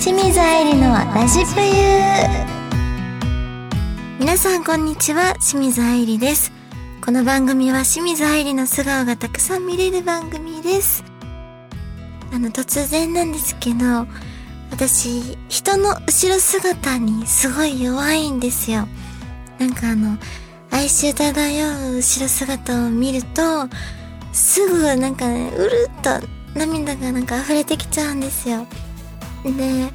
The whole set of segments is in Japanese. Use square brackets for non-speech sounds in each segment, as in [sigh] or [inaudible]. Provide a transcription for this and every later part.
清水愛理のラジプユ皆さんこんにちは。清水愛理です。この番組は清水愛理の素顔がたくさん見れる番組です。あの突然なんですけど私人の後ろ姿にすごい弱いんですよ。なんかあの哀愁漂う後ろ姿を見るとすぐなんかねうるっと涙がなんか溢れてきちゃうんですよ。で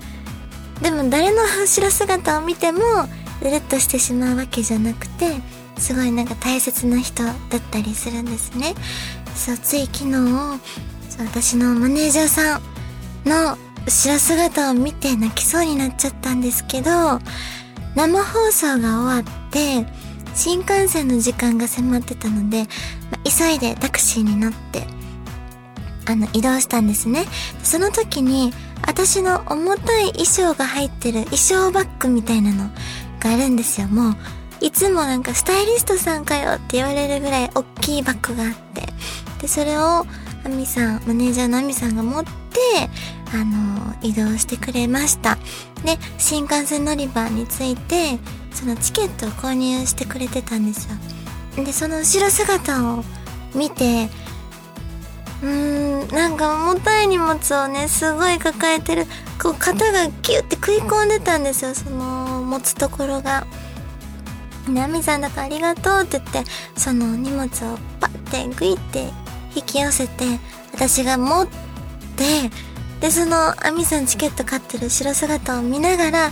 でも誰の後ろ姿を見てもうるっとしてしまうわけじゃなくてすごいなんか大切な人だったりするんですね。そうつい昨日私のマネージャーさんの後ろ姿を見て泣きそうになっちゃったんですけど生放送が終わって新幹線の時間が迫ってたので、まあ、急いでタクシーに乗ってあの移動したんですね。その時に私の重たい衣装が入ってる衣装バッグみたいなのがあるんですよ。もういつもなんかスタイリストさんかよって言われるぐらい大きいバッグがあって。でそれをアミさんマネージャーのアミさんが持ってあの移動してくれました。で新幹線乗り場に着いてそのチケットを購入してくれてたんですよ。でその後ろ姿を見てうーんなんか重たい荷物をねすごい抱えてるこう肩がギュッて食い込んでたんですよその持つところが。ナミさんだからありがとうって言ってその荷物をパッてグイって引き寄せて私が持ってでそのアミさんチケット買ってる後ろ姿を見ながらい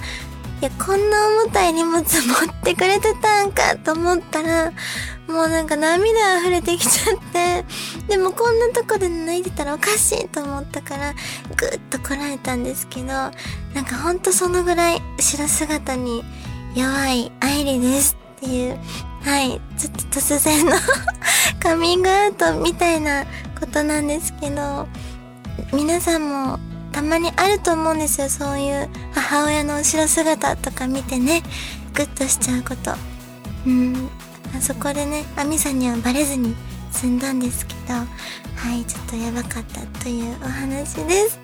やこんな重たい荷物持ってくれてたんかと思ったらもうなんか涙溢れてきちゃって。でもこんなとこで泣いてたらおかしいと思ったからぐっとこらえたんですけどなんかほんとそのぐらい後ろ姿に弱い愛理ですっていうはいちょっと突然の [laughs] カミングアウトみたいなことなんですけど皆さんもたまにあると思うんですよ。そういう母親の後ろ姿とか見てねグッとしちゃうこと。うん。あそこでねアミさんにはバレずに済んだんですけどはいちょっとやばかったというお話です。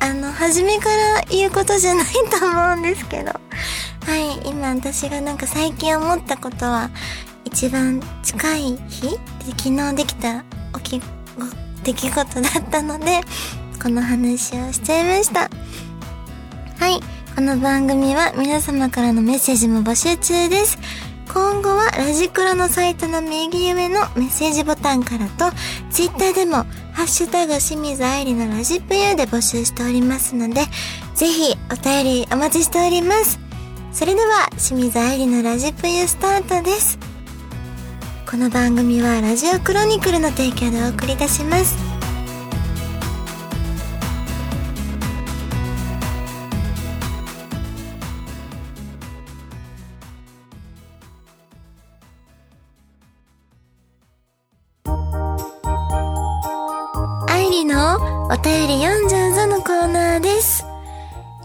あの初めから言うことじゃないと思うんですけど。はい今私がなんか最近思ったことは一番近い日で昨日できた起き出来事だったのでこの話をしちゃいました。はいこの番組は皆様からのメッセージも募集中です。今後はラジクロのサイトの右上のメッセージボタンからと、ツイッターでも、ハッシュタグ清水愛理のラジプユで募集しておりますので、ぜひお便りお待ちしております。それでは、清水愛理のラジプユスタートです。この番組はラジオクロニクルの提供でお送りいたします。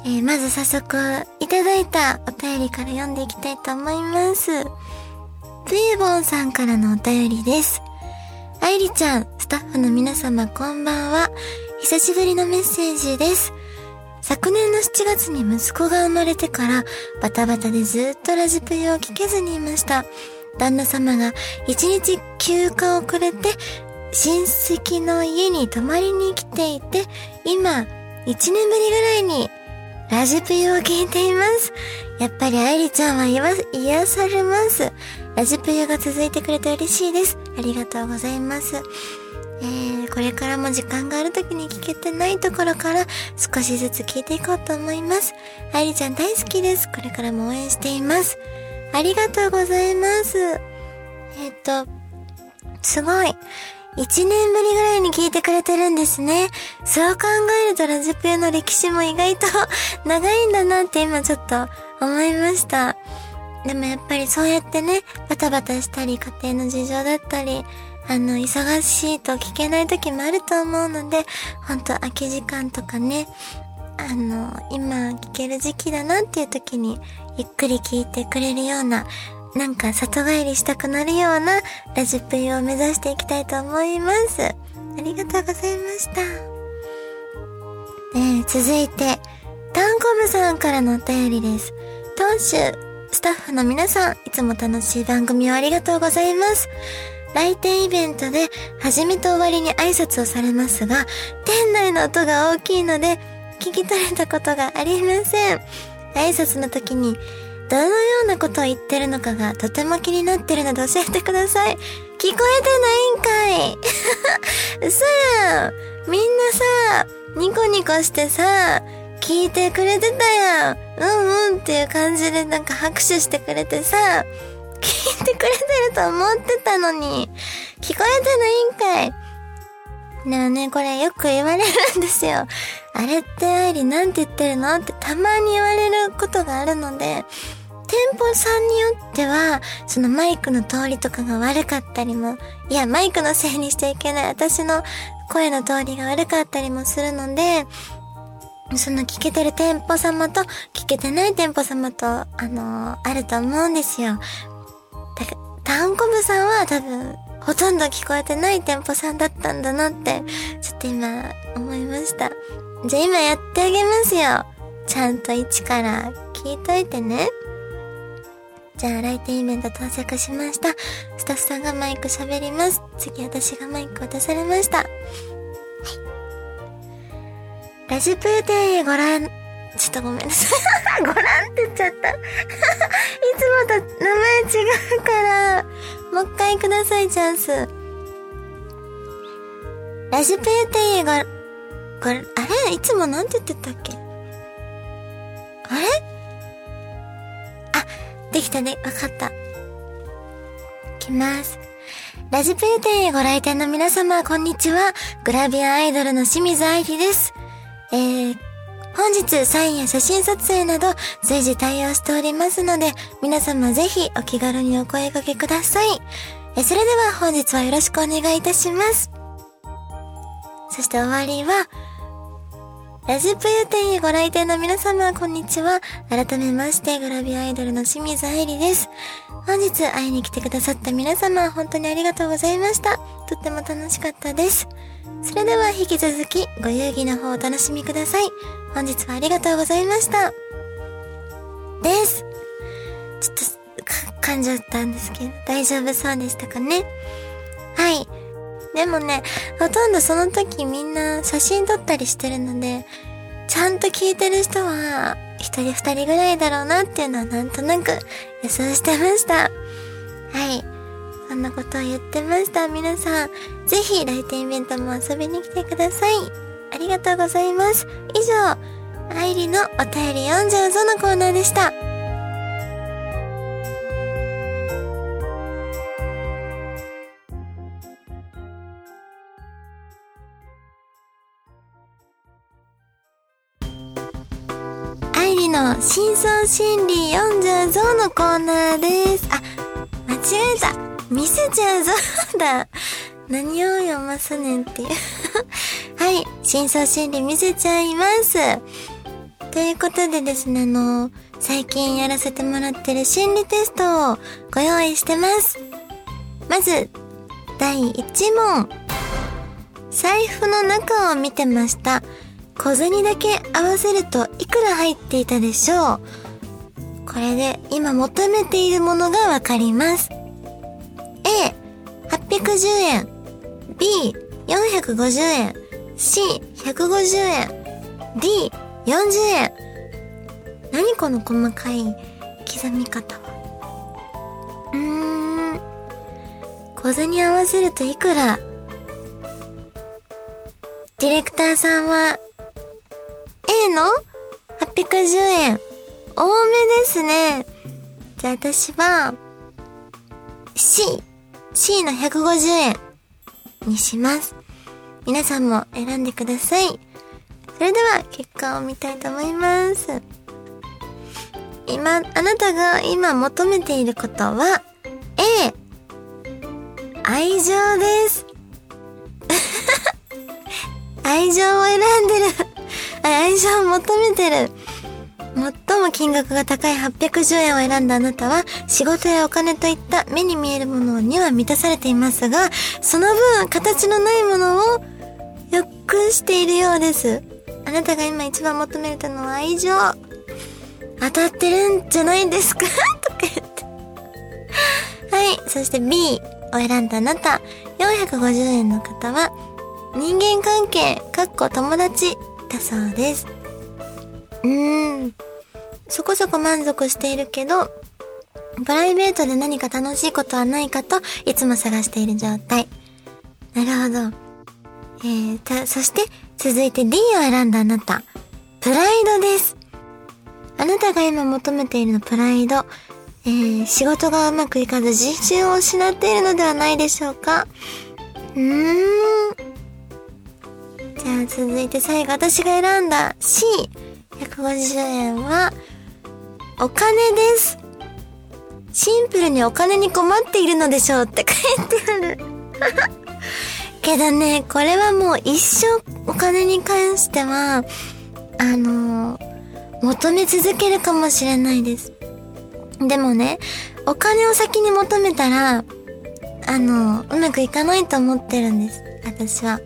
えーまず早速いただいたお便りから読んでいきたいと思います。プユボンさんからのお便りです。愛理ちゃん、スタッフの皆様こんばんは。久しぶりのメッセージです。昨年の7月に息子が生まれてからバタバタでずっとラジプユを聞けずにいました。旦那様が一日休暇をくれて親戚の家に泊まりに来ていて、今、一年ぶりぐらいに、ラジプユを聞いています。やっぱり愛理ちゃんは癒癒されます。ラジプユが続いてくれて嬉しいです。ありがとうございます。えー、これからも時間がある時に聞けてないところから少しずつ聞いていこうと思います。愛理ちゃん大好きです。これからも応援しています。ありがとうございます。えっ、と、すごい。一年ぶりぐらいに聞いてくれてるんですね。そう考えるとラジプユの歴史も意外と [laughs] 長いんだなって今ちょっと思いました。でもやっぱりそうやってね、バタバタしたり、家庭の事情だったり、あの、忙しいと聞けない時もあると思うので、ほんと空き時間とかね、あの、今聞ける時期だなっていう時に、ゆっくり聞いてくれるような、なんか里帰りしたくなるようなラジプユを目指していきたいと思います。ありがとうございました。え、続いて、タンコブさんからのお便りです。当主、スタッフの皆さん、いつも楽しい番組をありがとうございます。来店イベントで、始めと終わりに挨拶をされますが、店内の音が大きいので、聞き取れたことがありません。挨拶の時に、どのようなことを言ってるのかがとても気になってるので教えてください。聞こえてないんかい嘘やんみんなさ、ニコニコしてさ、聞いてくれてたやん。うんうんっていう感じでなんか拍手してくれてさ、聞いてくれてると思ってたのに、聞こえてないんかい。ねえねこれよく言われるんですよ。あれって愛理なんて言ってるの？ってたまに言われることがあるので、店舗さんによっては、そのマイクの通りとかが悪かったりも、いや、マイクのせいにしちゃいけない。私の声の通りが悪かったりもするので、その聞けてる店舗様と聞けてない店舗様と、あのー、あると思うんですよ。だから、タンコブさんは多分、ほとんど聞こえてない店舗さんだったんだなって、ちょっと今、思いました。じゃあ今やってあげますよ。ちゃんと一から聞いといてね。じゃあ来店イベント到着しました。スタッフさんがマイク喋ります。次私がマイク渡されました。はい。ラジプーテご覧、ちょっとごめんなさい。[laughs] ご覧って言っちゃった。[laughs] いつもと名前違うから、もう一回ください、チャンス。ラジプーテご、ご、あれ？いつもなんて言ってたっけ？あれ、できたね。わかった。いきます。ラジプーテへご来店の皆様、こんにちは。グラビアアイドルの清水愛理です。えー、本日サインや写真撮影など随時対応しておりますので、皆様ぜひお気軽にお声掛けください。えそれでは本日はよろしくお願いいたします。そして終わりは、ラジプユ店へご来店の皆様、こんにちは。改めまして、グラビアアイドルの清水愛理です。本日会いに来てくださった皆様、本当にありがとうございました。とっても楽しかったです。それでは引き続き、ご遊戯の方をお楽しみください。本日はありがとうございました。です。ちょっと、噛んじゃったんですけど、大丈夫そうでしたかね？はい。でもね、ほとんどその時みんな写真撮ったりしてるので、ちゃんと聞いてる人は、一人二人ぐらいだろうなっていうのはなんとなく予想してました。はい。そんなことを言ってました。皆さん、ぜひ来店イベントも遊びに来てください。ありがとうございます。以上、愛理のお便り読んじゃうぞのコーナーでした。の真相心理読んじゃうぞのコーナーです。あ、間違えた。見せちゃうぞだ。[laughs] 何を読ますねんっていう [laughs] はい。真相心理見せちゃいます。ということでですね、あの、最近やらせてもらってる心理テストをご用意してます。まず、第1問。財布の中を見てました。小銭だけ合わせるといくら入っていたでしょう？これで今求めているものがわかります。A、810円。B、450円。C、150円。D、40円。何この細かい刻み方は？うーん。小銭合わせるといくら？ディレクターさんは A の810円。多めですね。じゃあ私は C。C の150円にします。皆さんも選んでください。それでは結果を見たいと思います。今、あなたが今求めていることは A。愛情です。[laughs] 愛情を選んでる愛情を求めてる。最も金額が高い810円を選んだあなたは、仕事やお金といった目に見えるものには満たされていますが、その分、形のないものを欲しているようです。あなたが今一番求めてるのは愛情。当たってるんじゃないですか？[laughs] とか言って。はい。そして B を選んだあなた。450円の方は、人間関係、かっこ友達だそうです。うーん。そこそこ満足しているけど、プライベートで何か楽しいことはないかといつも探している状態。なるほど。えー、た、そして続いて D を選んだあなた。プライドです。あなたが今求めているのプライド。えー、仕事がうまくいかず自信を失っているのではないでしょうかうーん。続いて最後私が選んだ C。150円は、お金です。シンプルにお金に困っているのでしょうって書いてある。[laughs] けどね、これはもう一生お金に関しては、あの求め続けるかもしれないです。でもね、お金を先に求めたら、あの、うまくいかないと思ってるんです。私は。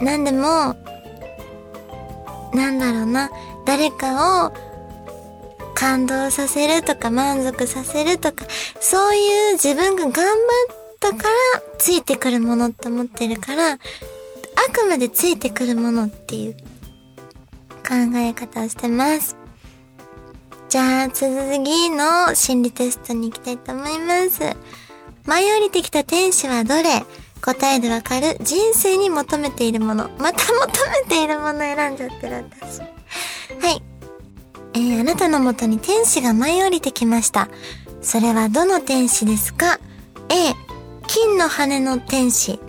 なんでも、なんだろうな、誰かを感動させるとか満足させるとか、そういう自分が頑張ったからついてくるものって思ってるから、あくまでついてくるものっていう考え方をしてます。じゃあ続きの心理テストに行きたいと思います。舞い降りてきた天使はどれ？答えでわかる人生に求めているもの。また求めているもの選んじゃってる私。はい。えー、あなたのもとに天使が舞い降りてきました。それはどの天使ですか ?A、金の羽の天使。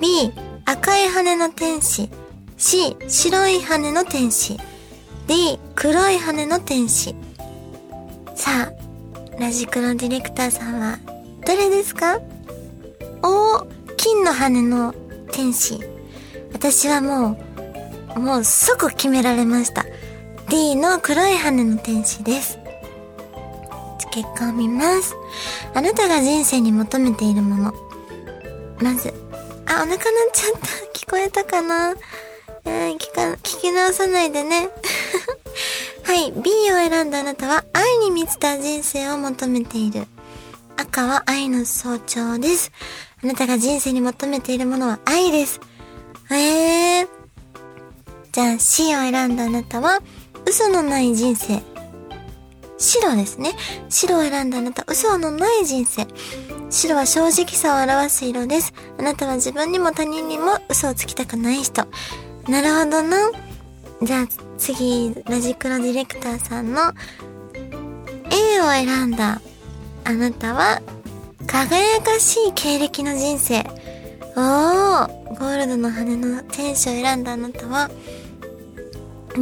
B、赤い羽の天使。C、白い羽の天使。D、黒い羽の天使。さあ、ラジクロディレクターさんは、どれですか？おー金の羽の天使。私はもう、もう即決められました。D の黒い羽の天使です。結果を見ます。あなたが人生に求めているもの。まず、あ、お腹鳴っちゃった。聞こえたかな？えー、聞か、聞き直さないでね。[laughs] はい、B を選んだあなたは愛に満ちた人生を求めている。赤は愛の象徴です。あなたが人生に求めているものは愛です。えー。じゃあ C を選んだあなたは嘘のない人生。白ですね。白を選んだあなた、嘘のない人生。白は正直さを表す色です。あなたは自分にも他人にも嘘をつきたくない人。なるほどな。じゃあ次、ラジクロディレクターさんの A を選んだあなたは輝かしい経歴の人生。おー、ゴールドの羽の天使を選んだあなたは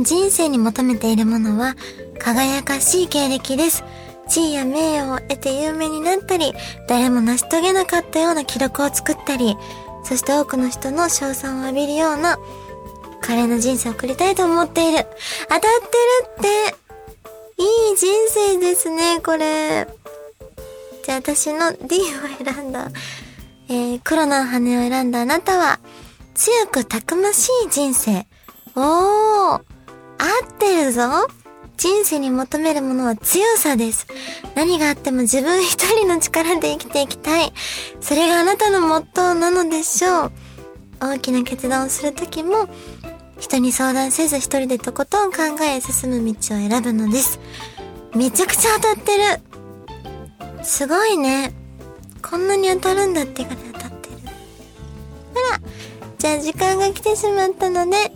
人生に求めているものは輝かしい経歴です。地位や名誉を得て有名になったり、誰も成し遂げなかったような記録を作ったり、そして多くの人の称賛を浴びるような、華麗な人生を送りたいと思っている。当たってるっていい人生ですね、これ。じゃあ私の D を選んだ、えー、黒の羽を選んだあなたは、強くたくましい人生。おー合ってるぞ人生に求めるものは強さです。何があっても自分一人の力で生きていきたい。それがあなたのモットーなのでしょう。大きな決断をするときも、人に相談せず一人でとことん考え進む道を選ぶのです。めちゃくちゃ当たってる。すごいね。こんなに当たるんだってから当たってる。ほら、じゃあ時間が来てしまったので、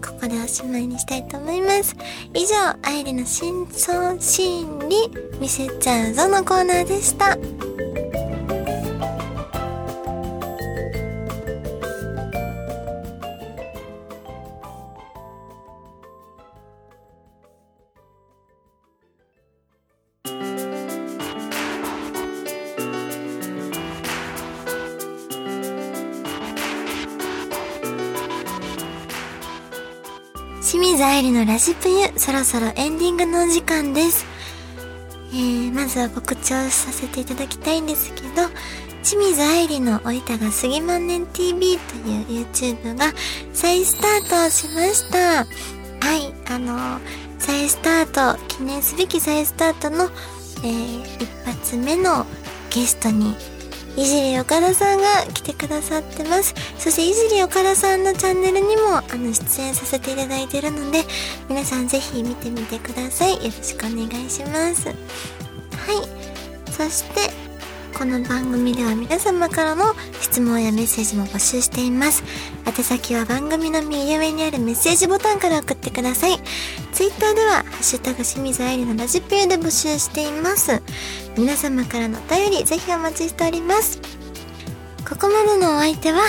ここでおしまいにしたいと思います。以上、愛理の真相心理見せちゃうぞのコーナーでした。清水愛理のラジプユ、そろそろエンディングのお時間です。えー、まずは告知をさせていただきたいんですけど、清水愛理のおいたが杉万年 TV という YouTube が再スタートしました。はい、あの、再スタート、記念すべき再スタートの、えー、一発目のゲストに、いじり岡田さんが来てくださってます。そしていじり岡田さんのチャンネルにも、あの、出演させていただいてるので、皆さんぜひ見てみてください。よろしくお願いします。はい。そして、この番組では皆様からの質問やメッセージも募集しています。宛先は番組の右上にあるメッセージボタンから送ってください。ツイッターでは、ハッシュタグ清水愛理のラジピューで募集しています。皆様からのお便り、ぜひお待ちしております。ここまでのお相手は、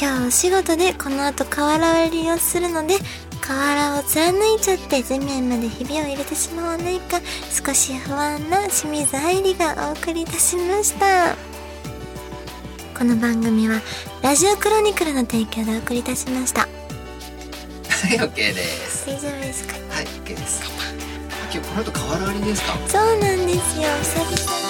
今日お仕事でこの後瓦割りをするので、瓦を貫いちゃって地面までひびを入れてしまわないか、少し不安な清水愛理がお送りいたしました。この番組は、ラジオクロニクルの提供でお送りいたしました。はい、OK です。大丈夫ですか？はい、OK です。あ今日この後瓦割りですか？そうなんですよ。久々